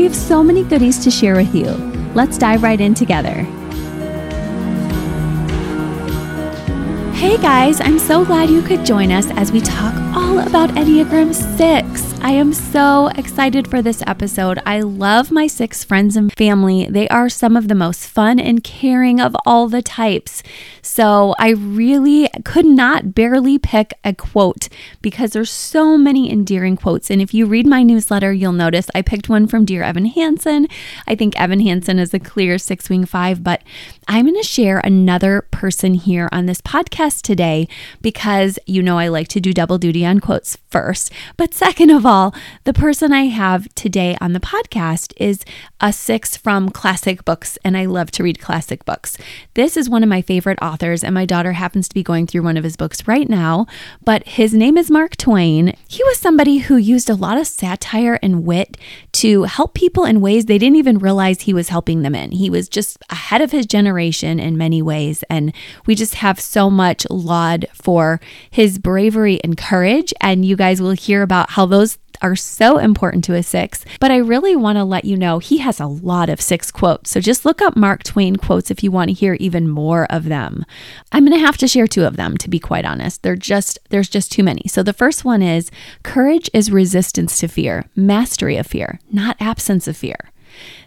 We have so many goodies to share with you. Let's dive right in together. Hey guys, I'm so glad you could join us as we talk all about Enneagram 6. I am so excited for this episode. I love my six friends and family. They are some of the most fun and caring of all the types. So I really could not barely pick a quote because there's so many endearing quotes. And if you read my newsletter, you'll notice I picked one from Dear Evan Hansen. I think Evan Hansen is a clear six wing five, but I'm going to share another person here on this podcast today because you know I like to do double duty on quotes first. But second of all, the person I have today on the podcast is a six from classic books, and I love to read classic books. This is one of my favorite authors, and my daughter happens to be going through one of his books right now. But his name is Mark Twain. He was somebody who used a lot of satire and wit to help people in ways they didn't even realize he was helping them in. He was just ahead of his generation in many ways, and we just have so much laud for his bravery and courage. And you guys will hear about how those are so important to a six. But I really want to let you know he has a lot of six quotes. So just look up Mark Twain quotes if you want to hear even more of them. I'm going to have to share two of them to be quite honest. They're just there's just too many. So the first one is courage is resistance to fear, mastery of fear, not absence of fear.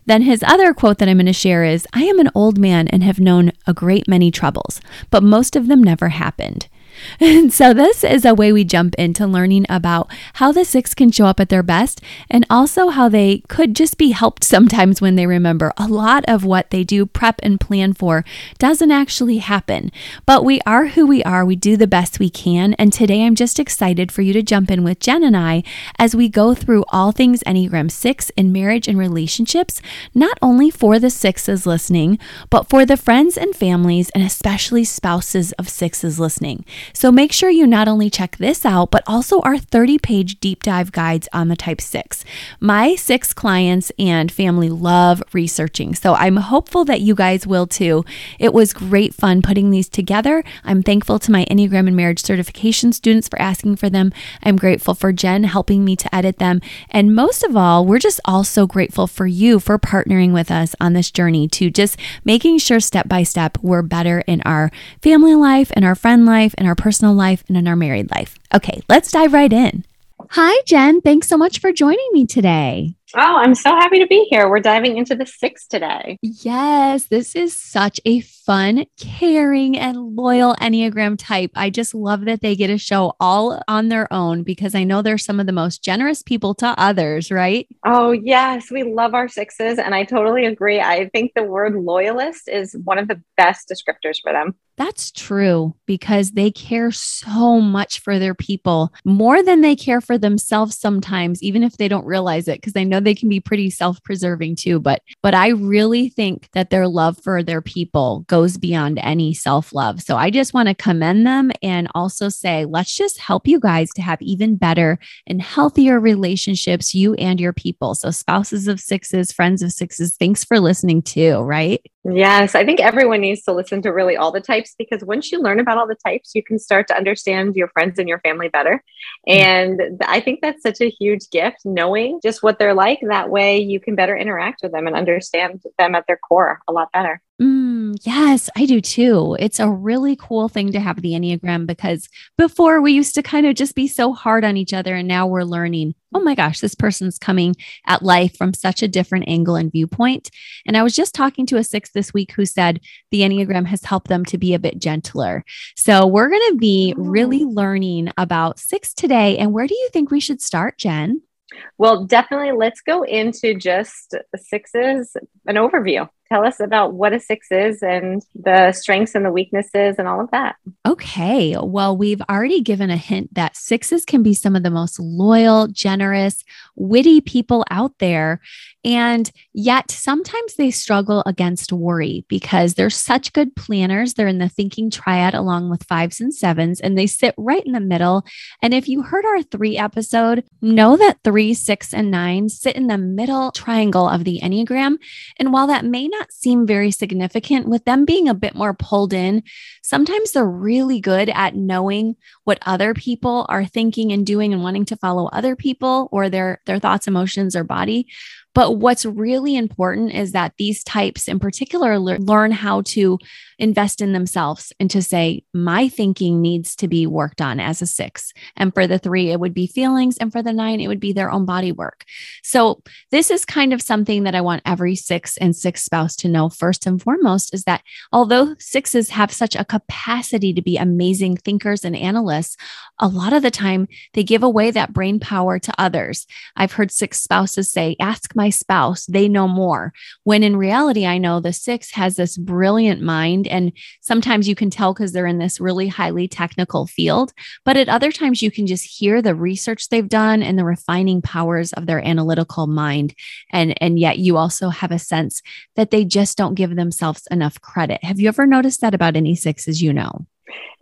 Then his other quote that I'm going to share is I am an old man and have known a great many troubles, but most of them never happened. And so, this is a way we jump into learning about how the six can show up at their best and also how they could just be helped sometimes when they remember a lot of what they do prep and plan for doesn't actually happen. But we are who we are, we do the best we can. And today, I'm just excited for you to jump in with Jen and I as we go through all things Enneagram 6 in marriage and relationships, not only for the sixes listening, but for the friends and families and especially spouses of sixes listening. So make sure you not only check this out, but also our 30 page deep dive guides on the type 6. My six clients and family love researching, so I'm hopeful that you guys will too. It was great fun putting these together. I'm thankful to my Enneagram and Marriage certification students for asking for them. I'm grateful for Jen helping me to edit them. And most of all, we're just all so grateful for you for partnering with us on this journey to just making sure step by step we're better in our family life, in our friend life, in our personal life, and in our married life. Okay, let's dive right in. Hi, Jen. Thanks so much for joining me today. Oh, I'm so happy to be here. We're diving into the six today. Yes, this is such a fun, caring, and loyal Enneagram type. I just love that they get a show all on their own because I know they're some of the most generous people to others, right? Oh, yes. We love our sixes. And I totally agree. I think the word loyalist is one of the best descriptors for them. That's true because they care so much for their people more than they care for themselves sometimes, even if they don't realize it, because I know they can be pretty self-preserving too. But but I really think that their love for their people goes beyond any self-love. So I just want to commend them and also say, let's just help you guys to have even better and healthier relationships, you and your people. So spouses of sixes, friends of sixes, thanks for listening too, right? Yes, I think everyone needs to listen to really all the types because once you learn about all the types, you can start to understand your friends and your family better. Mm. And I think that's such a huge gift, knowing just what they're like. That way you can better interact with them and understand them at their core a lot better. Mm, yes, I do too. It's a really cool thing to have the Enneagram because before we used to kind of just be so hard on each other. And now we're learning, oh my gosh, this person's coming at life from such a different angle and viewpoint. And I was just talking to a six this week who said the Enneagram has helped them to be a bit gentler. So we're going to be really learning about six today. And where do you think we should start, Jen? Well, definitely let's go into just sixes, an overview tell us about what a six is and the strengths and the weaknesses and all of that. Okay. Well, we've already given a hint that sixes can be some of the most loyal, generous, witty people out there. And yet sometimes they struggle against worry because they're such good planners. They're in the thinking triad along with fives and sevens, and they sit right in the middle. And if you heard our three episode, know that three, six, and nine sit in the middle triangle of the Enneagram. And while that may not seem very significant, with them being a bit more pulled in, sometimes they're really good at knowing what other people are thinking and doing and wanting to follow other people or their, their thoughts, emotions, or body. But what's really important is that these types in particular le- learn how to invest in themselves and to say, my thinking needs to be worked on as a six. And for the three, it would be feelings. And for the nine, it would be their own body work. So this is kind of something that I want every six and six spouse to know first and foremost is that although sixes have such a capacity to be amazing thinkers and analysts, a lot of the time they give away that brain power to others. I've heard six spouses say, ask my spouse, they know more. When in reality, I know the six has this brilliant mind. And sometimes you can tell because they're in this really highly technical field. But at other times, you can just hear the research they've done and the refining powers of their analytical mind. And, and yet you also have a sense that they just don't give themselves enough credit. Have you ever noticed that about any sixes you know?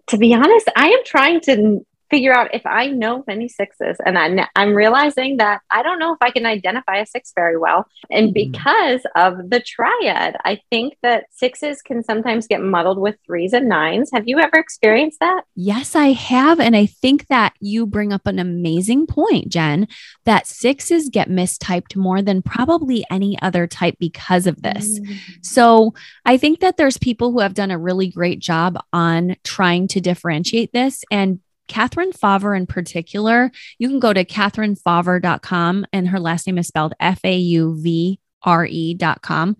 To be honest, I am trying to figure out if I know many sixes. And I, I'm realizing that I don't know if I can identify a six very well. And mm-hmm. because of the triad, I think that sixes can sometimes get muddled with threes and nines. Have you ever experienced that? Yes, I have. And I think that you bring up an amazing point, Jen, that sixes get mistyped more than probably any other type because of this. Mm-hmm. So I think that there's people who have done a really great job on trying to differentiate this and Katherine Fauvre in particular, you can go to katherinefauvre.com and her last name is spelled F A U V R E.com.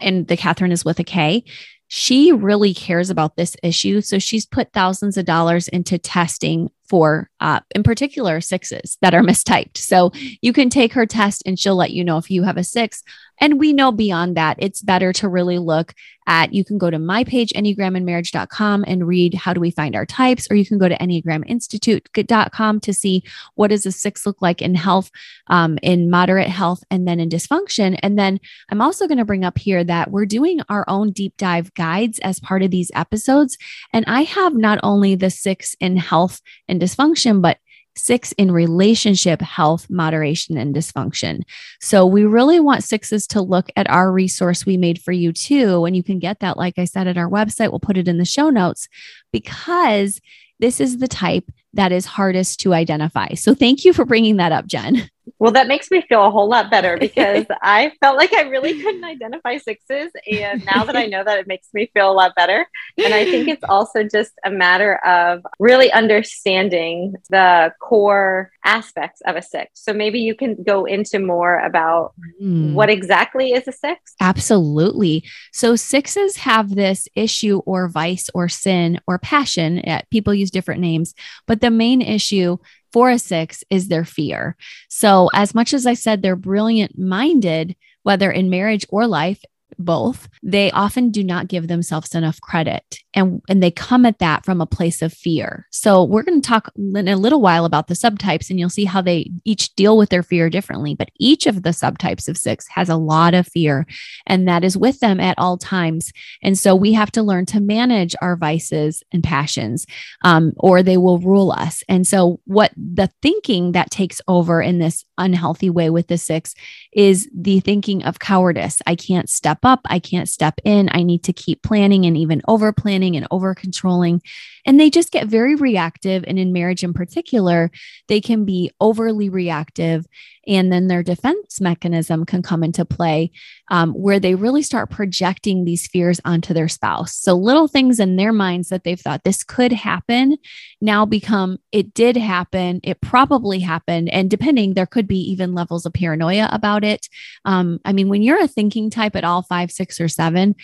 And the Katherine is with a K. She really cares about this issue. So she's put thousands of dollars into testing for, uh, in particular, sixes that are mistyped. So you can take her test and she'll let you know if you have a six. And we know beyond that, it's better to really look at, you can go to my page, enneagramandmarriage.com and read how do we find our types, or you can go to enneagraminstitute.com to see what does a six look like in health, um, in moderate health, and then in dysfunction. And then I'm also going to bring up here that we're doing our own deep dive guides as part of these episodes. And I have not only the six in health and dysfunction, but six in relationship health, moderation, and dysfunction. So we really want sixes to look at our resource we made for you too. And you can get that, like I said, at our website. We'll put it in the show notes because this is the type that is hardest to identify. So thank you for bringing that up, Jen. Well, that makes me feel a whole lot better because I felt like I really couldn't identify sixes. And now that I know that, it makes me feel a lot better. And I think it's also just a matter of really understanding the core aspects of a six. So maybe you can go into more about mm. what exactly is a six. Absolutely. So sixes have this issue or vice or sin or passion. People use different names, but the main issue for a six is their fear. So, as much as I said they're brilliant minded, whether in marriage or life, both, they often do not give themselves enough credit and, and they come at that from a place of fear. So, we're going to talk in a little while about the subtypes and you'll see how they each deal with their fear differently. But each of the subtypes of six has a lot of fear and that is with them at all times. And so, we have to learn to manage our vices and passions um, or they will rule us. And so, what the thinking that takes over in this unhealthy way with the six is the thinking of cowardice. I can't step up. I can't step in. I need to keep planning and even over planning and over controlling. And they just get very reactive. And in marriage in particular, they can be overly reactive. And then their defense mechanism can come into play um, where they really start projecting these fears onto their spouse. So little things in their minds that they've thought this could happen now become it did happen, it probably happened. And depending, there could be even levels of paranoia about it. Um, I mean, when you're a thinking type at all five, six, or seven,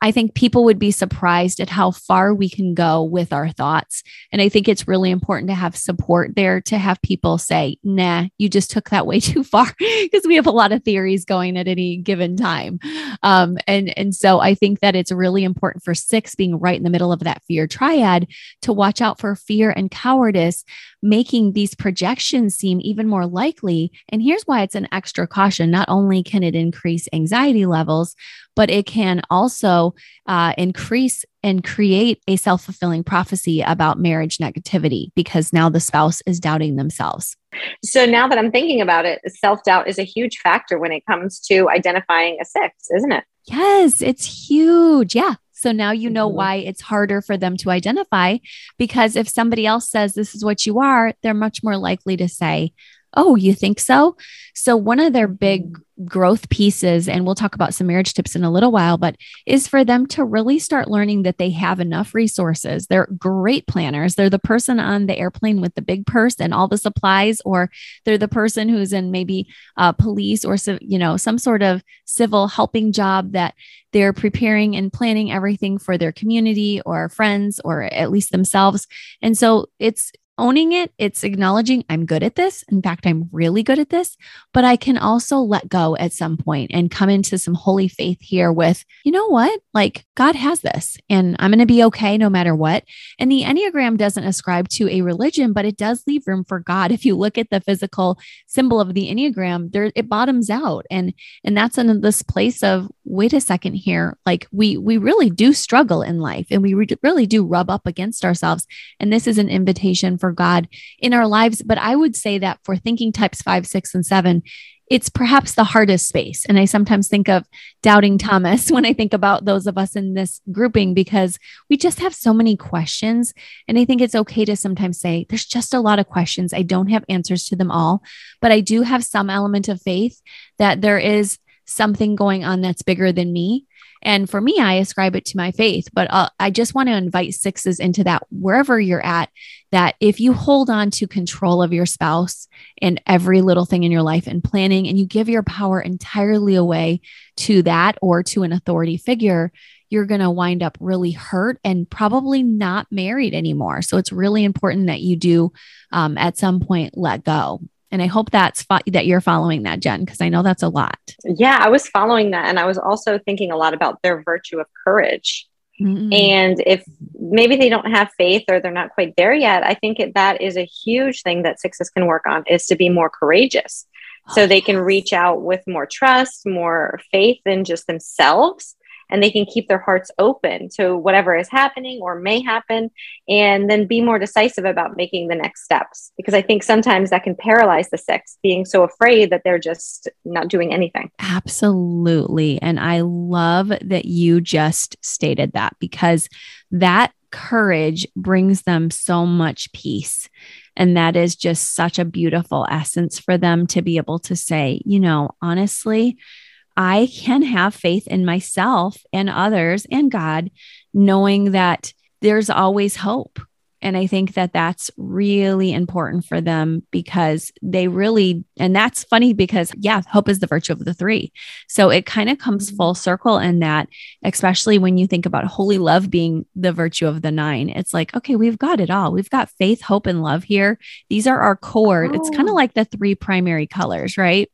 I think people would be surprised at how far we can go with our thoughts. And I think it's really important to have support there to have people say, nah, you just took that way too far because we have a lot of theories going at any given time. Um, and, and so I think that it's really important for six being right in the middle of that fear triad to watch out for fear and cowardice, making these projections seem even more likely. And here's why it's an extra caution. Not only can it increase anxiety levels, but it can also uh, increase and create a self fulfilling prophecy about marriage negativity because now the spouse is doubting themselves. So now that I'm thinking about it, self doubt is a huge factor when it comes to identifying a six, isn't it? Yes, it's huge. Yeah. So now you know mm-hmm. why it's harder for them to identify because if somebody else says this is what you are, they're much more likely to say, Oh, you think so? So, one of their big mm. growth pieces, and we'll talk about some marriage tips in a little while, but is for them to really start learning that they have enough resources. They're great planners. They're the person on the airplane with the big purse and all the supplies, or they're the person who's in maybe uh, police or, you know, some sort of civil helping job that they're preparing and planning everything for their community or friends or at least themselves. And so it's owning it, it's acknowledging I'm good at this. In fact, I'm really good at this, but I can also let go at some point and come into some holy faith here with, you know what? Like God has this and I'm going to be okay no matter what. And the Enneagram doesn't ascribe to a religion, but it does leave room for God. If you look at the physical symbol of the Enneagram, there it bottoms out. And and that's in this place of wait a second here. Like we we really do struggle in life and we re- really do rub up against ourselves. And this is an invitation for for God in our lives. But I would say that for thinking types five, six, and seven, it's perhaps the hardest space. And I sometimes think of doubting Thomas when I think about those of us in this grouping because we just have so many questions. And I think it's okay to sometimes say, there's just a lot of questions. I don't have answers to them all, but I do have some element of faith that there is something going on that's bigger than me. And for me, I ascribe it to my faith, but uh, I just want to invite sixes into that wherever you're at. That if you hold on to control of your spouse and every little thing in your life and planning, and you give your power entirely away to that or to an authority figure, you're going to wind up really hurt and probably not married anymore. So it's really important that you do um, at some point let go. And I hope that's fo- that you're following that, Jen, because I know that's a lot. Yeah, I was following that. And I was also thinking a lot about their virtue of courage. Mm-hmm. And if maybe they don't have faith or they're not quite there yet, I think it, that is a huge thing that sixes can work on is to be more courageous. So they can reach out with more trust, more faith in just themselves and they can keep their hearts open to whatever is happening or may happen and then be more decisive about making the next steps. Because i think sometimes that can paralyze the six being so afraid that they're just not doing anything. Absolutely. And i love that you just stated that because that courage brings them so much peace. And that is just such a beautiful essence for them to be able to say, you know, honestly, I can have faith in myself and others and God, knowing that there's always hope. And I think that that's really important for them because they really, and that's funny because, yeah, hope is the virtue of the three. So it kind of comes mm-hmm. full circle in that, especially when you think about holy love being the virtue of the nine. It's like, okay, we've got it all. We've got faith, hope, and love here. These are our core. Oh. It's kind of like the three primary colors, right?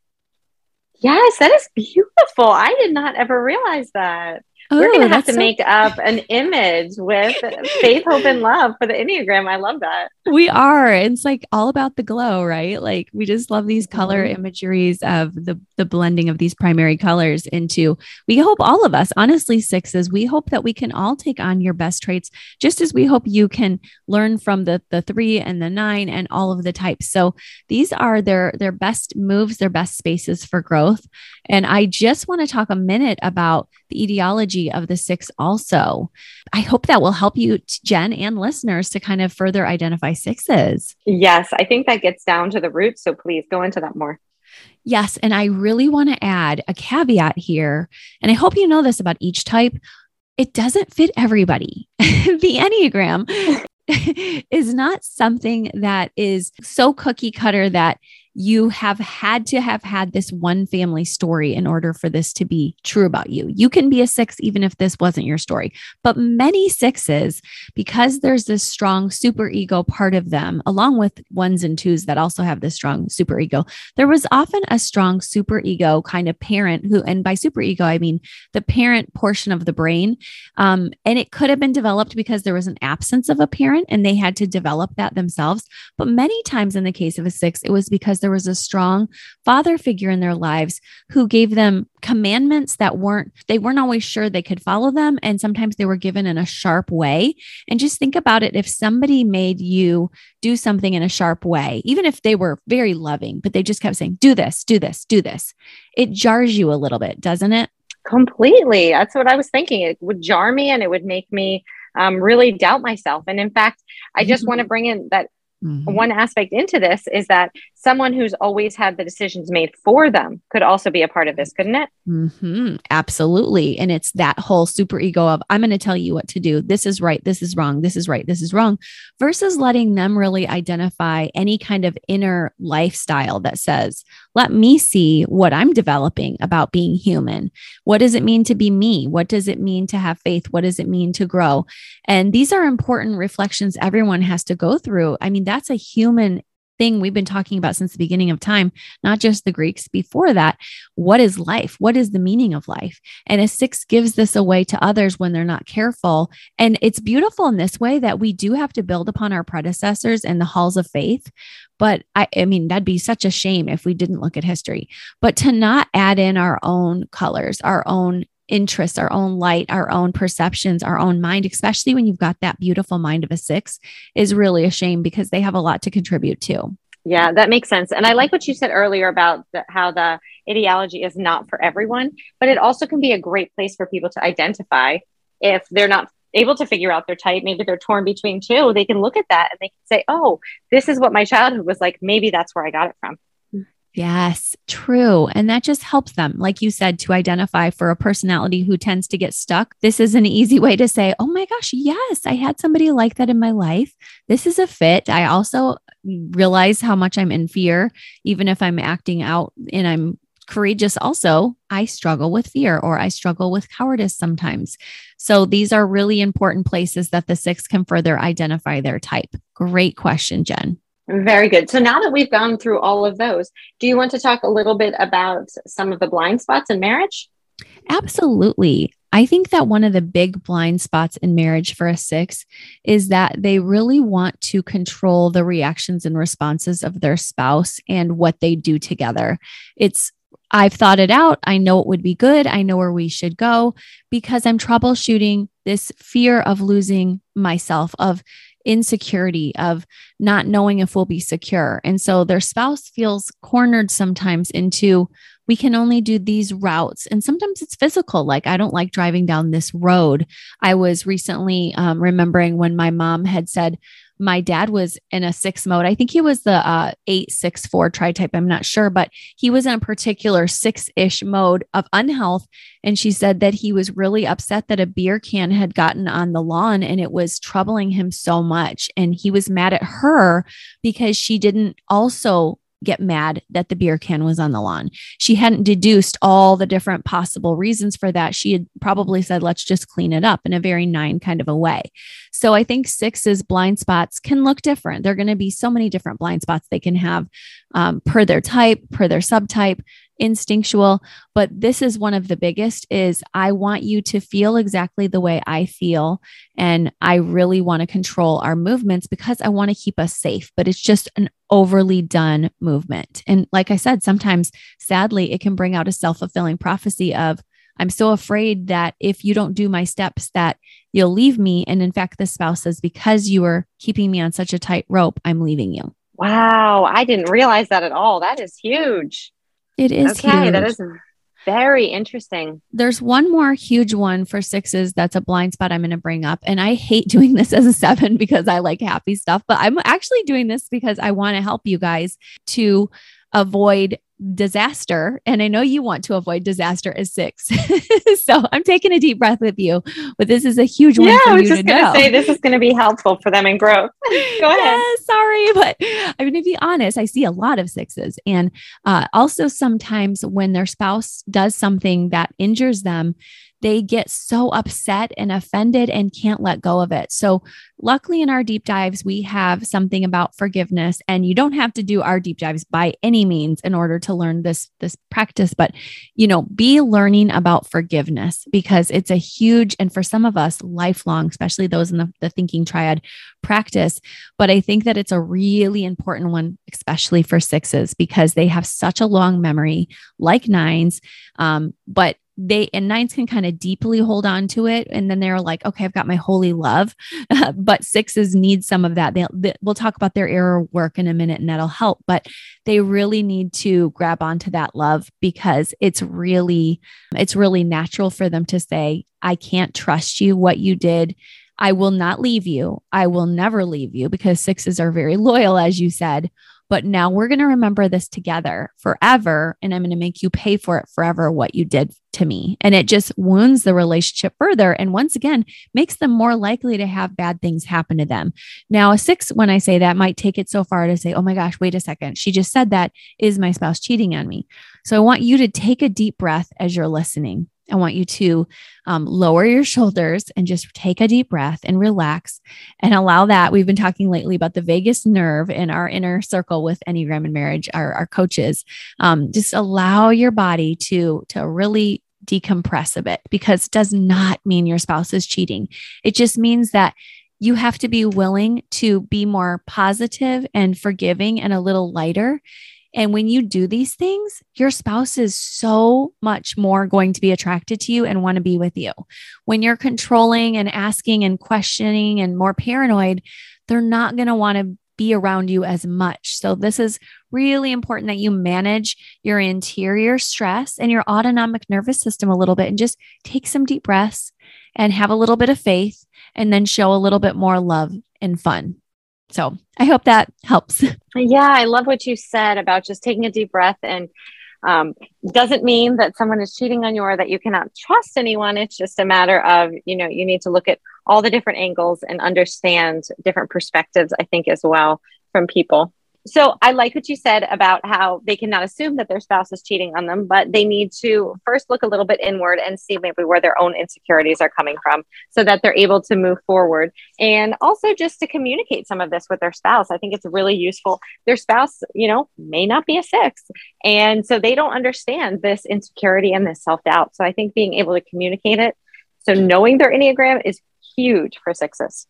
Yes, that is beautiful. I did not ever realize that. Oh, We're going to have to so- make up an image with faith, hope, and love for the Enneagram. I love that. We are. It's like all about the glow, right? Like we just love these color mm-hmm. imageries of the, the blending of these primary colors into, we hope all of us, honestly, sixes, we hope that we can all take on your best traits, just as we hope you can learn from the, the three and the nine and all of the types. So these are their, their best moves, their best spaces for growth. And I just want to talk a minute about the etiology of the six also. I hope that will help you, Jen, and listeners to kind of further identify sixes. Yes, I think that gets down to the root. So please go into that more. Yes. And I really want to add a caveat here. And I hope you know this about each type. It doesn't fit everybody. the Enneagram is not something that is so cookie cutter that you have had to have had this one family story in order for this to be true about you. You can be a six even if this wasn't your story. But many sixes, because there's this strong super ego part of them, along with ones and twos that also have this strong super ego, there was often a strong super ego kind of parent who, and by super ego, I mean the parent portion of the brain. Um, and it could have been developed because there was an absence of a parent and they had to develop that themselves. But many times in the case of a six, it was because there was a strong father figure in their lives who gave them commandments that weren't, they weren't always sure they could follow them. And sometimes they were given in a sharp way. And just think about it if somebody made you do something in a sharp way, even if they were very loving, but they just kept saying, do this, do this, do this, it jars you a little bit, doesn't it? Completely. That's what I was thinking. It would jar me and it would make me um, really doubt myself. And in fact, I just mm-hmm. want to bring in that Mm-hmm. One aspect into this is that someone who's always had the decisions made for them could also be a part of this, couldn't it? Mm-hmm. Absolutely. And it's that whole super ego of, I'm going to tell you what to do. This is right. This is wrong. This is right. This is wrong. Versus letting them really identify any kind of inner lifestyle that says, let me see what I'm developing about being human. What does it mean to be me? What does it mean to have faith? What does it mean to grow? And these are important reflections everyone has to go through. I mean, that's a human thing we've been talking about since the beginning of time, not just the Greeks before that. What is life? What is the meaning of life? And a six gives this away to others when they're not careful. And it's beautiful in this way that we do have to build upon our predecessors and the halls of faith. But I, I mean, that'd be such a shame if we didn't look at history. But to not add in our own colors, our own interests, our own light, our own perceptions, our own mind, especially when you've got that beautiful mind of a six, is really a shame because they have a lot to contribute to. Yeah, that makes sense. And I like what you said earlier about the, how the ideology is not for everyone, but it also can be a great place for people to identify if they're not able to figure out their type. Maybe they're torn between two. They can look at that and they can say, oh, this is what my childhood was like. Maybe that's where I got it from. Yes, true. And that just helps them, like you said, to identify for a personality who tends to get stuck. This is an easy way to say, oh my gosh, yes, I had somebody like that in my life. This is a fit. I also realize how much I'm in fear, even if I'm acting out and I'm courageous. Also, I struggle with fear or I struggle with cowardice sometimes. So these are really important places that the six can further identify their type. Great question, Jen. Very good. So now that we've gone through all of those, do you want to talk a little bit about some of the blind spots in marriage? Absolutely. I think that one of the big blind spots in marriage for a six is that they really want to control the reactions and responses of their spouse and what they do together. It's I've thought it out. I know it would be good. I know where we should go because I'm troubleshooting this fear of losing myself, of insecurity of not knowing if we'll be secure. And so their spouse feels cornered sometimes into we can only do these routes. And sometimes it's physical, like I don't like driving down this road. I was recently um, remembering when my mom had said, my dad was in a six mode. I think he was the uh, eight six four tri type. I'm not sure, but he was in a particular six ish mode of unhealth. And she said that he was really upset that a beer can had gotten on the lawn and it was troubling him so much. And he was mad at her because she didn't also get mad that the beer can was on the lawn. She hadn't deduced all the different possible reasons for that. She had probably said, let's just clean it up in a very nine kind of a way. So I think sixes blind spots can look different. There are going to be so many different blind spots they can have um, per their type, per their subtype instinctual but this is one of the biggest is i want you to feel exactly the way i feel and i really want to control our movements because i want to keep us safe but it's just an overly done movement. And like i said sometimes sadly it can bring out a self-fulfilling prophecy of i'm so afraid that if you don't do my steps that you'll leave me. And in fact the spouse says because you are keeping me on such a tight rope i'm leaving you wow. I didn't realize that at all. That is huge. It is okay. Huge. That is very interesting. There's one more huge one for sixes that's a blind spot I'm going to bring up. And I hate doing this as a seven because I like happy stuff, but I'm actually doing this because I want to help you guys to avoid disaster. And I know you want to avoid disaster as six. so I'm taking a deep breath with you, but this is a huge one. Yeah, I was just going to say this is going to be helpful for them in growth. Go ahead. Yeah, sorry, but I'm going to be honest. I see a lot of sixes. And uh, also sometimes when their spouse does something that injures them, they get so upset and offended and can't let go of it. So, luckily, in our deep dives, we have something about forgiveness, and you don't have to do our deep dives by any means in order to learn this this practice. But you know, be learning about forgiveness because it's a huge and for some of us lifelong, especially those in the, the thinking triad practice. But I think that it's a really important one, especially for sixes, because they have such a long memory, like nines. Um, but they and nines can kind of deeply hold on to it and then they're like okay i've got my holy love. But sixes need some of that. They'll, they, we'll talk about their arrow work in a minute and that'll help but they really need to grab onto that love because it's really it's really natural for them to say i can't trust you. What you did i will not leave you. I will never leave you because sixes are very loyal as you said but now we're going to remember this together forever. And I'm going to make you pay for it forever, what you did to me. And it just wounds the relationship further. And once again, makes them more likely to have bad things happen to them. Now, a six, when I say that, might take it so far to say, oh my gosh, wait a second. She just said that. Is my spouse cheating on me? So I want you to take a deep breath as you're listening. I want you to um, lower your shoulders and just take a deep breath and relax and allow that. We've been talking lately about the vagus nerve in our inner circle with Enneagram and marriage, our, our coaches. Um, just allow your body to, to really decompress a bit because it does not mean your spouse is cheating. It just means that you have to be willing to be more positive and forgiving and a little lighter and when you do these things, your spouse is so much more going to be attracted to you and want to be with you. When you're controlling and asking and questioning and more paranoid, they're not going to want to be around you as much. So, this is really important that you manage your interior stress and your autonomic nervous system a little bit and just take some deep breaths and have a little bit of faith and then show a little bit more love and fun. So I hope that helps. Yeah, I love what you said about just taking a deep breath and um, doesn't mean that someone is cheating on you or that you cannot trust anyone. It's just a matter of, you know, you need to look at all the different angles and understand different perspectives, I think, as well from people so I like what you said about how they cannot assume that their spouse is cheating on them, but they need to first look a little bit inward and see maybe where their own insecurities are coming from so that they're able to move forward. And also just to communicate some of this with their spouse. I think it's really useful. Their spouse, you know, may not be a six. And so they don't understand this insecurity and this self doubt. So I think being able to communicate it. So knowing their Enneagram is huge for sixes.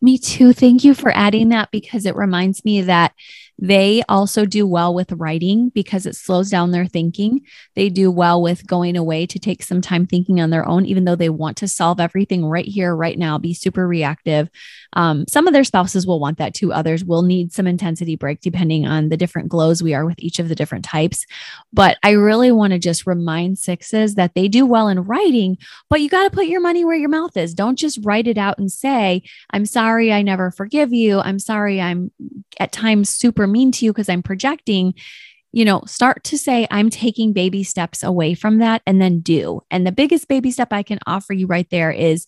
Me too. Thank you for adding that because it reminds me that they also do well with writing because it slows down their thinking. They do well with going away to take some time thinking on their own, even though they want to solve everything right here, right now, be super reactive. Um, some of their spouses will want that too. Others will need some intensity break depending on the different glows we are with each of the different types. But I really want to just remind sixes that they do well in writing, but you got to put your money where your mouth is. Don't just write it out and say, I'm sorry, I never forgive you. I'm sorry, I'm at times super super mean to you because I'm projecting, you know, start to say, I'm taking baby steps away from that and then do. And the biggest baby step I can offer you right there is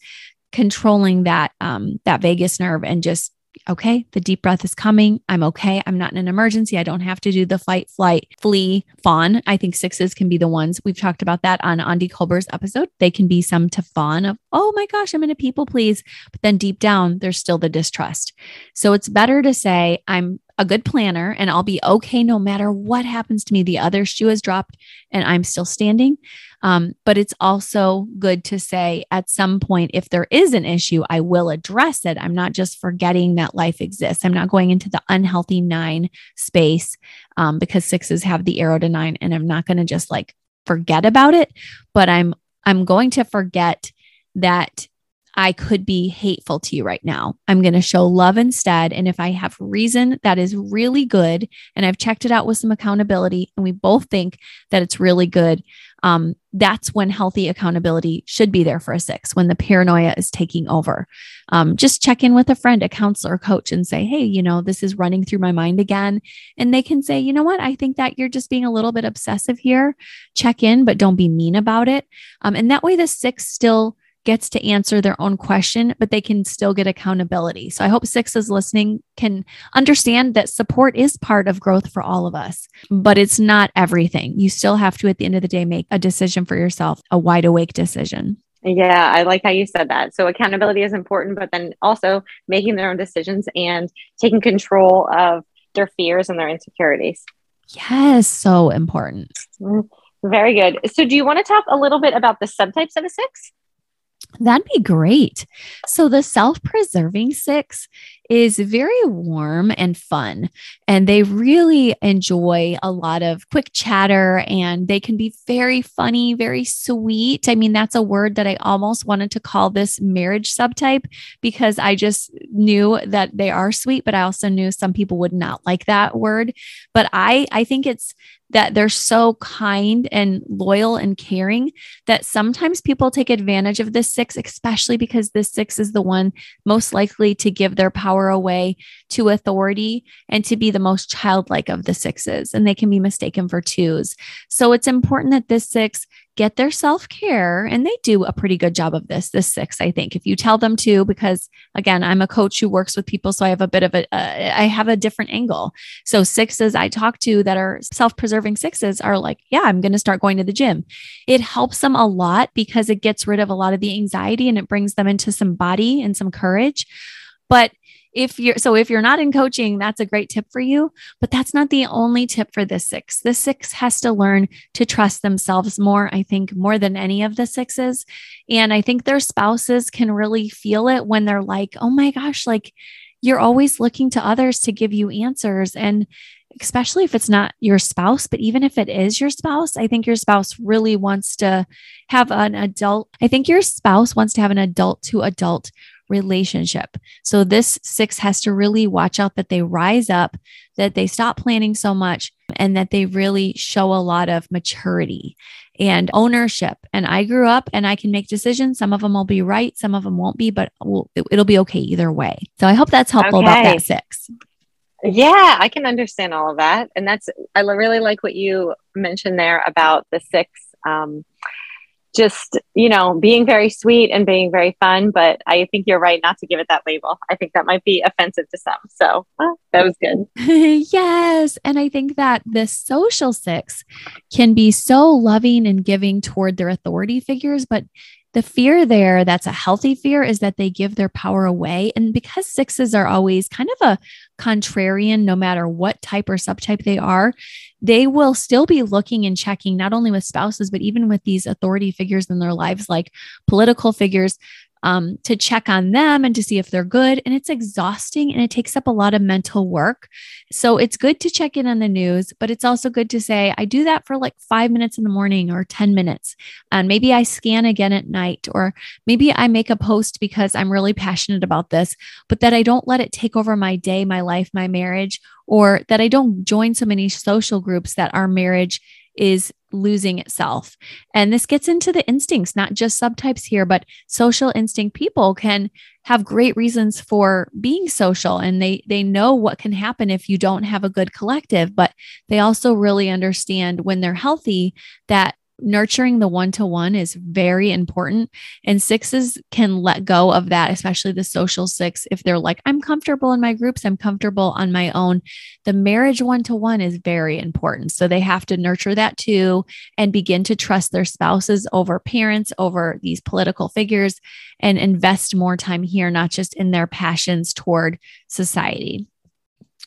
controlling that um that vagus nerve and just okay, the deep breath is coming. I'm okay. I'm not in an emergency. I don't have to do the fight, flight, flee, fawn. I think sixes can be the ones we've talked about that on andy Kolber's episode. They can be some to fawn of, oh my gosh, I'm in a people please. But then deep down, there's still the distrust. So it's better to say, I'm a good planner and I'll be okay no matter what happens to me. The other shoe has dropped and I'm still standing. Um, but it's also good to say at some point, if there is an issue, I will address it. I'm not just forgetting that life exists. I'm not going into the unhealthy nine space um, because sixes have the arrow to nine, and I'm not going to just like forget about it, but I'm I'm going to forget that I could be hateful to you right now. I'm going to show love instead. And if I have reason that is really good, and I've checked it out with some accountability, and we both think that it's really good, um, that's when healthy accountability should be there for a six, when the paranoia is taking over. Um, just check in with a friend, a counselor, coach, and say, hey, you know, this is running through my mind again. And they can say, you know what, I think that you're just being a little bit obsessive here. Check in, but don't be mean about it. Um, and that way, the six still gets to answer their own question, but they can still get accountability. So I hope sixes listening can understand that support is part of growth for all of us, but it's not everything. You still have to, at the end of the day, make a decision for yourself, a wide awake decision. Yeah, I like how you said that. So accountability is important, but then also making their own decisions and taking control of their fears and their insecurities. Yes, so important. Mm-hmm. Very good. So, do you want to talk a little bit about the subtypes of a six? That'd be great. So, the self preserving six is very warm and fun, and they really enjoy a lot of quick chatter and they can be very funny, very sweet. I mean, that's a word that I almost wanted to call this marriage subtype because I just knew that they are sweet, but I also knew some people would not like that word. But I, I think it's that they're so kind and loyal and caring that sometimes people take advantage of this six, especially because this six is the one most likely to give their power away to authority and to be the most childlike of the sixes. And they can be mistaken for twos. So it's important that this six get their self care. And they do a pretty good job of this, this six, I think. If you tell them to, because again, I'm a coach who works with people. So I have a bit of a, uh, I have a different angle. So sixes I talk to that are self preserving sixes are like, yeah, I'm going to start going to the gym. It helps them a lot because it gets rid of a lot of the anxiety and it brings them into some body and some courage. But if you're so if you're not in coaching that's a great tip for you but that's not the only tip for the six the six has to learn to trust themselves more i think more than any of the sixes and i think their spouses can really feel it when they're like oh my gosh like you're always looking to others to give you answers and especially if it's not your spouse, but even if it is your spouse, I think your spouse really wants to have an adult. I think your spouse wants to have an adult to adult relationship. So this six has to really watch out that they rise up, that they stop planning so much, and that they really show a lot of maturity and ownership. And I grew up and I can make decisions. Some of them will be right, some of them won't be, but we'll, it'll be okay either way. So I hope that's helpful okay. about that six. Yeah, I can understand all of that. And that's, I really like what you mentioned there about the six. Um, just you know being very sweet and being very fun but i think you're right not to give it that label. I think that might be offensive to some. So that was good. Yes. And i think that the social six can be so loving and giving toward their authority figures but the fear there that's a healthy fear is that they give their power away. And because sixes are always kind of a contrarian, no matter what type or subtype they are, they will still be looking and checking not only with spouses, but even with these authority figures in their lives, like political figures um, to check on them and to see if they're good. And it's exhausting and it takes up a lot of mental work. So it's good to check in on the news, but it's also good to say, I do that for like five minutes in the morning or 10 minutes. And maybe I scan again at night, or maybe I make a post because I'm really passionate about this, but that I don't let it take over my day, my life, my marriage, or that I don't join so many social groups that our marriage is losing itself. And this gets into the instincts, not just subtypes here, but social instinct people can have great reasons for being social and they they know what can happen if you don't have a good collective, but they also really understand when they're healthy that nurturing the one to one is very important. And sixes can let go of that, especially the social six. If they're like, I'm comfortable in my groups, I'm comfortable on my own. The marriage one to one is very important. So they have to nurture that too and begin to trust their spouses over parents, over these political figures, and invest more time here, not just in their passions toward society.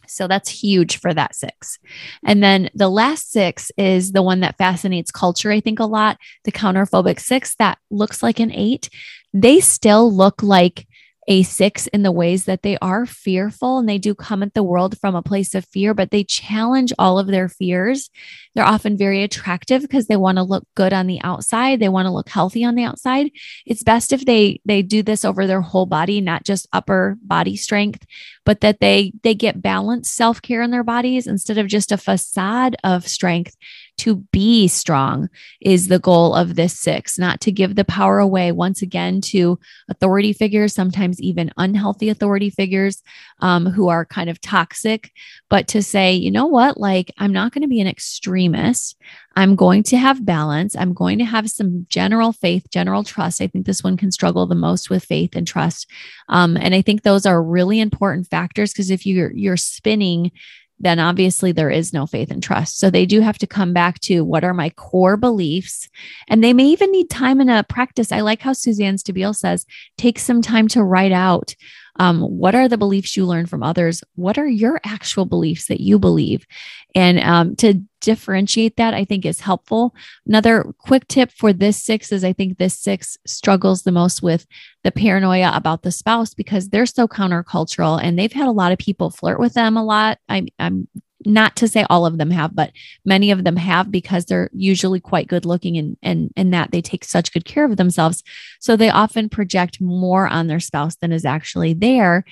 So that's huge for that six. And then the last six is the one that fascinates culture, I think, a lot the counterphobic six that looks like an eight. They still look like a six in the ways that they are fearful and they do come at the world from a place of fear, but they challenge all of their fears. They're often very attractive because they want to look good on the outside. They want to look healthy on the outside. It's best if they they do this over their whole body, not just upper body strength, but that they they get balanced self-care in their bodies instead of just a facade of strength to be strong is the goal of this six, not to give the power away once again to authority figures, sometimes even unhealthy authority figures um, who are kind of toxic, but to say, you know what, like I'm not going to be an extremist. I'm going to have balance. I'm going to have some general faith, general trust. I think this one can struggle the most with faith and trust. Um, and I think those are really important factors because if you're you're spinning then obviously there is no faith and trust. So they do have to come back to what are my core beliefs. And they may even need time in a practice. I like how Suzanne Stabile says, take some time to write out um, what are the beliefs you learn from others? What are your actual beliefs that you believe? And um, to differentiate that, I think is helpful. Another quick tip for this six is I think this six struggles the most with the paranoia about the spouse because they're so countercultural and they've had a lot of people flirt with them a lot. I'm, I'm not to say all of them have, but many of them have because they're usually quite good looking and and and that they take such good care of themselves. So they often project more on their spouse than is actually there.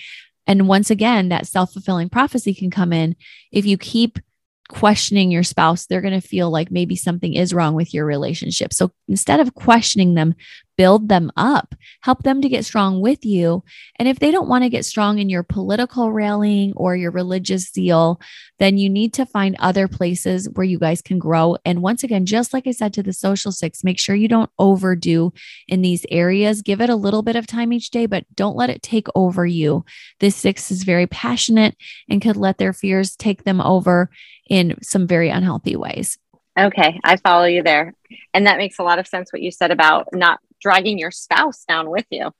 And once again, that self-fulfilling prophecy can come in if you keep questioning your spouse, they're going to feel like maybe something is wrong with your relationship. So instead of questioning them, build them up, help them to get strong with you. And if they don't want to get strong in your political rallying or your religious zeal, then you need to find other places where you guys can grow. And once again, just like I said to the social six, make sure you don't overdo in these areas. Give it a little bit of time each day, but don't let it take over you. This six is very passionate and could let their fears take them over in some very unhealthy ways. Okay, I follow you there. And that makes a lot of sense what you said about not dragging your spouse down with you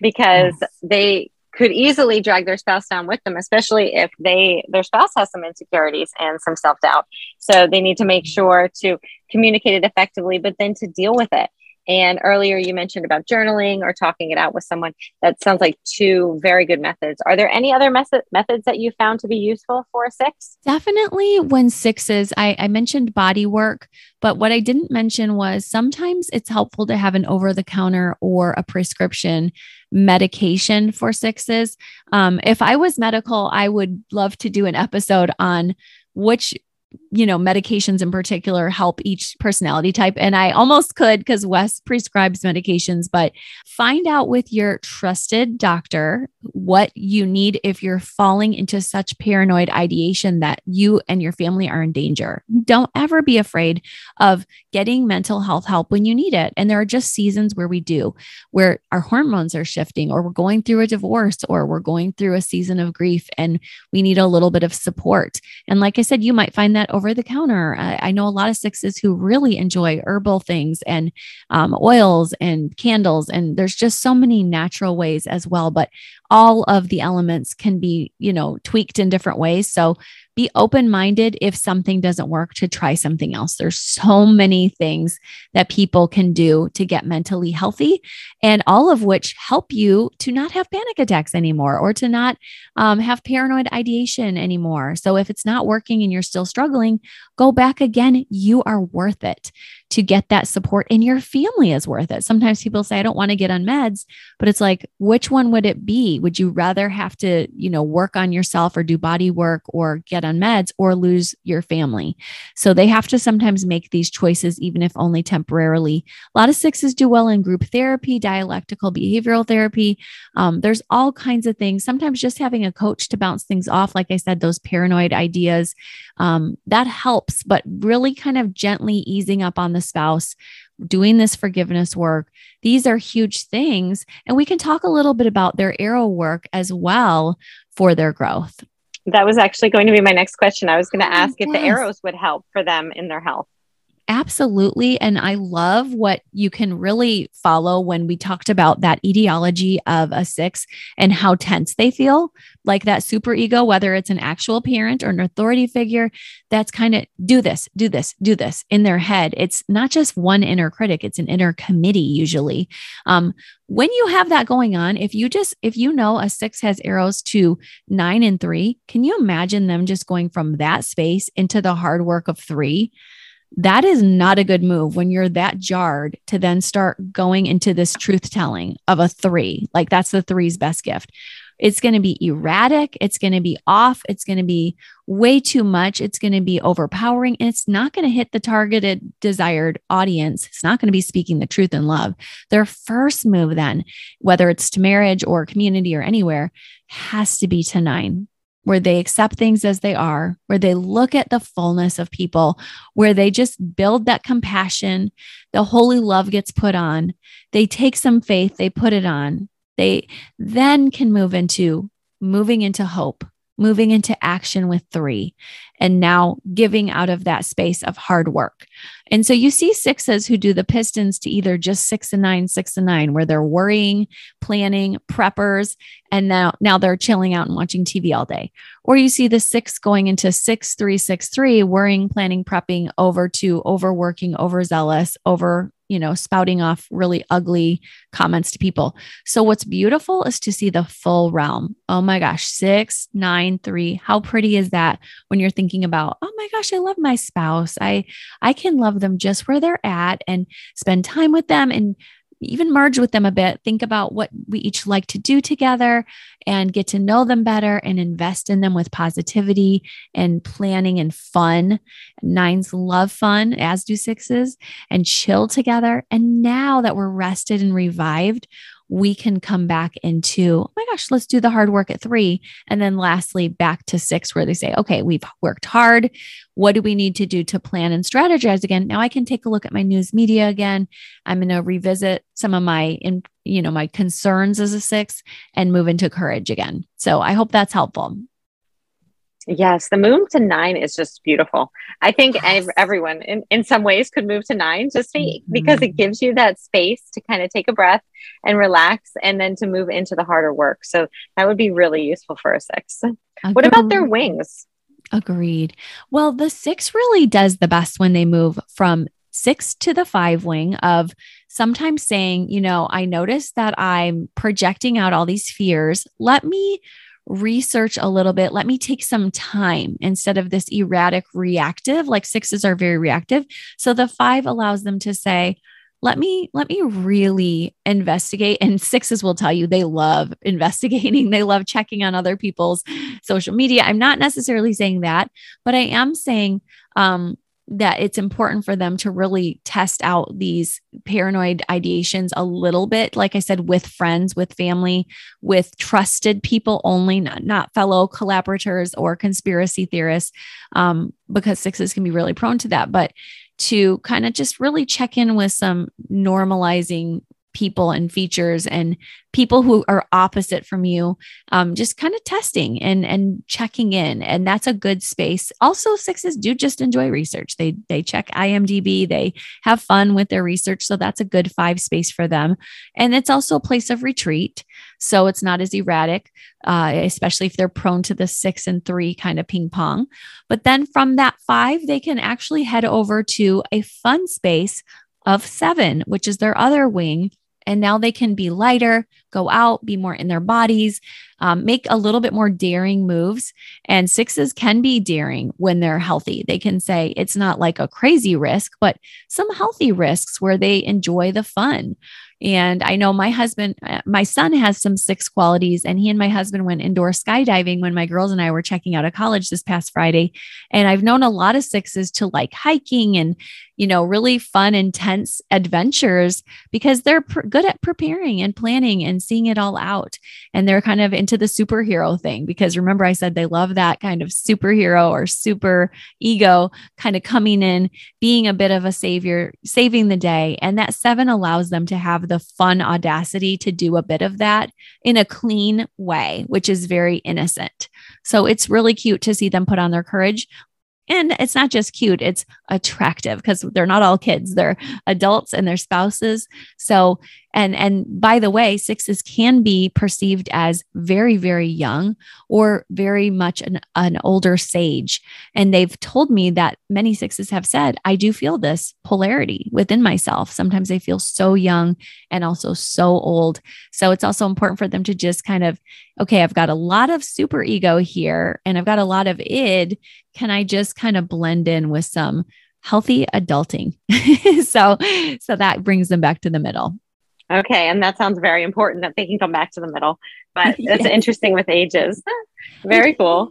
because yes. they could easily drag their spouse down with them especially if they their spouse has some insecurities and some self-doubt so they need to make sure to communicate it effectively but then to deal with it and earlier you mentioned about journaling or talking it out with someone. That sounds like two very good methods. Are there any other method, methods that you found to be useful for six? Definitely when sixes, I, I mentioned body work, but what I didn't mention was sometimes it's helpful to have an over the counter or a prescription medication for sixes. Um, if I was medical, I would love to do an episode on which you know, medications in particular help each personality type. And I almost could because Wes prescribes medications, but find out with your trusted doctor what you need if you're falling into such paranoid ideation that you and your family are in danger. Don't ever be afraid of getting mental health help when you need it. And there are just seasons where we do, where our hormones are shifting, or we're going through a divorce, or we're going through a season of grief, and we need a little bit of support. And like I said, you might find that over the counter. I, I know a lot of sixes who really enjoy herbal things and um, oils and candles, and there's just so many natural ways as well. But all of the elements can be, you know, tweaked in different ways. So be open minded if something doesn't work to try something else. There's so many things that people can do to get mentally healthy, and all of which help you to not have panic attacks anymore or to not um, have paranoid ideation anymore. So if it's not working and you're still struggling, go back again. You are worth it to get that support, and your family is worth it. Sometimes people say, I don't want to get on meds, but it's like, which one would it be? Would you rather have to, you know, work on yourself or do body work or get on meds or lose your family? So they have to sometimes make these choices, even if only temporarily. A lot of sixes do well in group therapy, dialectical behavioral therapy. Um, there's all kinds of things. Sometimes just having a coach to bounce things off, like I said, those paranoid ideas, um, that helps, but really kind of gently easing up on the spouse, doing this forgiveness work. These are huge things. And we can talk a little bit about their arrow work as well for their growth. That was actually going to be my next question. I was going to oh, ask yes. if the arrows would help for them in their health. Absolutely. And I love what you can really follow when we talked about that etiology of a six and how tense they feel, like that super ego, whether it's an actual parent or an authority figure, that's kind of do this, do this, do this in their head. It's not just one inner critic, it's an inner committee usually. Um, when you have that going on, if you just, if you know a six has arrows to nine and three, can you imagine them just going from that space into the hard work of three? That is not a good move when you're that jarred to then start going into this truth telling of a three. Like that's the three's best gift. It's going to be erratic. It's going to be off. It's going to be way too much. It's going to be overpowering. And it's not going to hit the targeted desired audience. It's not going to be speaking the truth in love. Their first move, then, whether it's to marriage or community or anywhere, has to be to nine where they accept things as they are, where they look at the fullness of people, where they just build that compassion. The holy love gets put on. They take some faith, they put it on. They then can move into moving into hope, moving into action with three, and now giving out of that space of hard work. And so you see sixes who do the pistons to either just six and nine, six and nine, where they're worrying, planning, preppers, and now now they're chilling out and watching TV all day. Or you see the six going into six, three, six, three, worrying, planning, prepping over to overworking, overzealous, over you know, spouting off really ugly comments to people. So, what's beautiful is to see the full realm. Oh my gosh, six, nine, three. How pretty is that when you're thinking about, oh my gosh, I love my spouse. I I can love them just where they're at and spend time with them and even merge with them a bit, think about what we each like to do together and get to know them better and invest in them with positivity and planning and fun. Nines love fun, as do sixes, and chill together. And now that we're rested and revived, we can come back into, oh my gosh, let's do the hard work at three. And then lastly, back to six, where they say, okay, we've worked hard. What do we need to do to plan and strategize again? Now I can take a look at my news media again. I'm going to revisit some of my, in, you know, my concerns as a six and move into courage again. So I hope that's helpful. Yes, the move to nine is just beautiful. I think yes. everyone in, in some ways could move to nine just mm-hmm. because it gives you that space to kind of take a breath and relax and then to move into the harder work. So that would be really useful for a six. Agreed. What about their wings? Agreed. Well, the six really does the best when they move from six to the five wing of sometimes saying, you know, I notice that I'm projecting out all these fears. Let me research a little bit. Let me take some time instead of this erratic reactive, like sixes are very reactive. So the five allows them to say, let me let me really investigate and sixes will tell you they love investigating they love checking on other people's social media i'm not necessarily saying that but i am saying um, that it's important for them to really test out these paranoid ideations a little bit like i said with friends with family with trusted people only not, not fellow collaborators or conspiracy theorists um, because sixes can be really prone to that. But to kind of just really check in with some normalizing people and features and people who are opposite from you um, just kind of testing and and checking in. And that's a good space. Also sixes do just enjoy research. They they check imdb they have fun with their research so that's a good five space for them. And it's also a place of retreat so it's not as erratic uh, especially if they're prone to the six and three kind of ping pong. But then from that five they can actually head over to a fun space of seven, which is their other wing, and now they can be lighter, go out, be more in their bodies, um, make a little bit more daring moves. And sixes can be daring when they're healthy. They can say it's not like a crazy risk, but some healthy risks where they enjoy the fun. And I know my husband, uh, my son has some six qualities, and he and my husband went indoor skydiving when my girls and I were checking out of college this past Friday. And I've known a lot of sixes to like hiking and, you know, really fun, intense adventures because they're pr- good at preparing and planning and seeing it all out. And they're kind of into the superhero thing because remember, I said they love that kind of superhero or super ego kind of coming in, being a bit of a savior, saving the day. And that seven allows them to have the fun audacity to do a bit of that in a clean way, which is very innocent. So it's really cute to see them put on their courage. And it's not just cute, it's attractive because they're not all kids, they're adults and their spouses. So and and by the way sixes can be perceived as very very young or very much an, an older sage. And they've told me that many sixes have said i do feel this polarity within myself. Sometimes i feel so young and also so old. So it's also important for them to just kind of okay i've got a lot of super ego here and i've got a lot of id. Can i just kind of blend in with some healthy adulting? So so that brings them back to the middle Okay. And that sounds very important that they can come back to the middle. But it's interesting with ages. very cool.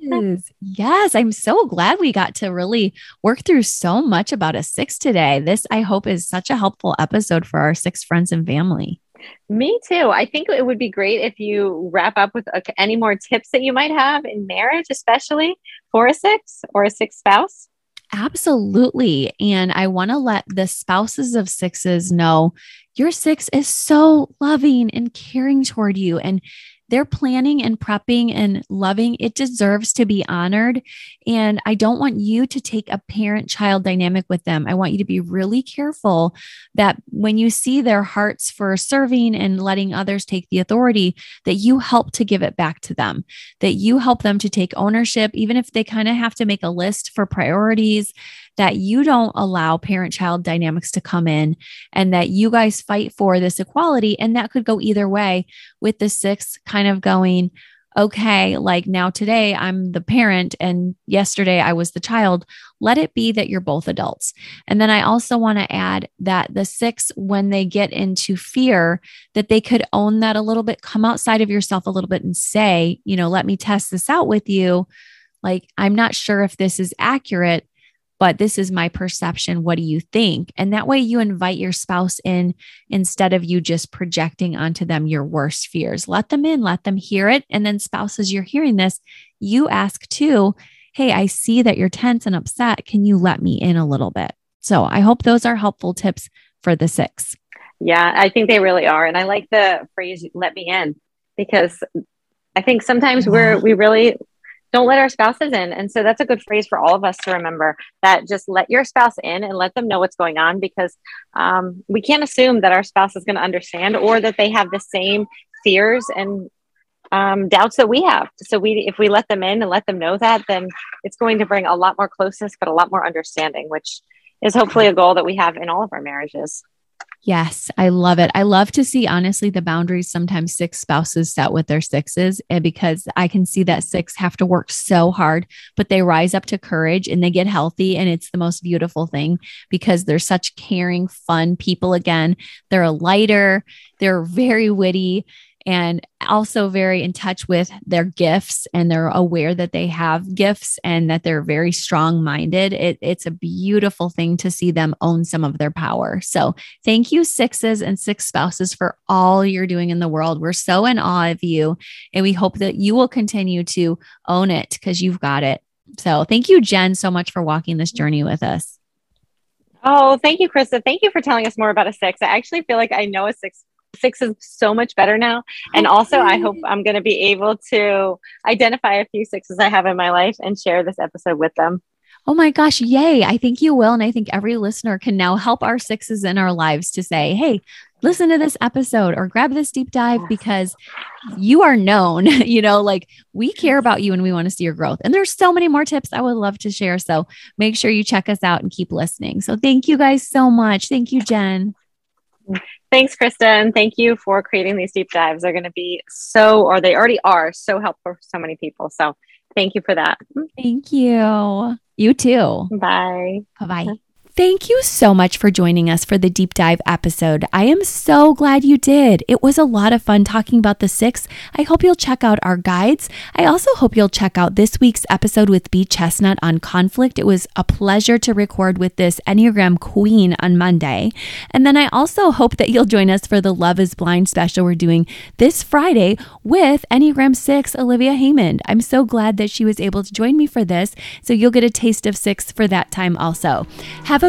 Yes. I'm so glad we got to really work through so much about a six today. This, I hope, is such a helpful episode for our six friends and family. Me too. I think it would be great if you wrap up with uh, any more tips that you might have in marriage, especially for a six or a six spouse. Absolutely. And I want to let the spouses of sixes know your six is so loving and caring toward you. And they're planning and prepping and loving. It deserves to be honored. And I don't want you to take a parent child dynamic with them. I want you to be really careful that when you see their hearts for serving and letting others take the authority, that you help to give it back to them, that you help them to take ownership, even if they kind of have to make a list for priorities that you don't allow parent child dynamics to come in and that you guys fight for this equality. And that could go either way with the six kind of going, okay, like now today I'm the parent and yesterday I was the child. Let it be that you're both adults. And then I also want to add that the six, when they get into fear, that they could own that a little bit, come outside of yourself a little bit and say, you know, let me test this out with you. Like, I'm not sure if this is accurate but this is my perception. What do you think? And that way you invite your spouse in instead of you just projecting onto them your worst fears. Let them in, let them hear it. And then, spouses, you're hearing this, you ask too, Hey, I see that you're tense and upset. Can you let me in a little bit? So I hope those are helpful tips for the six. Yeah, I think they really are. And I like the phrase, let me in, because I think sometimes we're, we really don't let our spouses in. And so that's a good phrase for all of us to remember that just let your spouse in and let them know what's going on because um, we can't assume that our spouse is going to understand or that they have the same fears and um, doubts that we have. So we, if we let them in and let them know that, then it's going to bring a lot more closeness, but a lot more understanding, which is hopefully a goal that we have in all of our marriages. Yes, I love it. I love to see, honestly, the boundaries sometimes six spouses set with their sixes and because I can see that six have to work so hard, but they rise up to courage and they get healthy. And it's the most beautiful thing because they're such caring, fun people again. They're lighter, they're very witty and also very in touch with their gifts and they're aware that they have gifts and that they're very strong minded. It, it's a beautiful thing to see them own some of their power. So, thank you, sixes and six spouses, for all you're doing in the world. We're so in awe of you, and we hope that you will continue to own it because you've got it. So, thank you, Jen, so much for walking this journey with us. Oh, thank you, Krista. Thank you for telling us more about a six. I actually feel like I know a six six is so much better now. And also, I hope I'm going to be able to identify a few sixes I have in my life and share this episode with them. Oh my gosh, yay. I think you will. And I think every listener can now help our sixes in our lives to say, hey, listen to this episode or grab this deep dive because you are known, you know, like we care about you and we want to see your growth. And there's so many more tips I would love to share. So make sure you check us out and keep listening. So thank you guys so much. Thank you, Jen. Thanks, Krista. And thank you for creating these deep dives. They're going to be so, or they already are, so helpful for so many people. So thank you for that. Thank you. You too. Bye. Bye bye. Thank you so much for joining us for the deep dive episode. I am so glad you did. It was a lot of fun talking about the six. I hope you'll check out our guides. I also hope you'll check out this week's episode with B Chestnut on conflict. It was a pleasure to record with this Enneagram Queen on Monday. And then I also hope that you'll join us for the Love is Blind special we're doing this Friday with Enneagram 6 Olivia Haymond. I'm so glad that she was able to join me for this. So you'll get a taste of six for that time also. Have a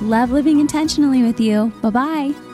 Love living intentionally with you. Bye bye.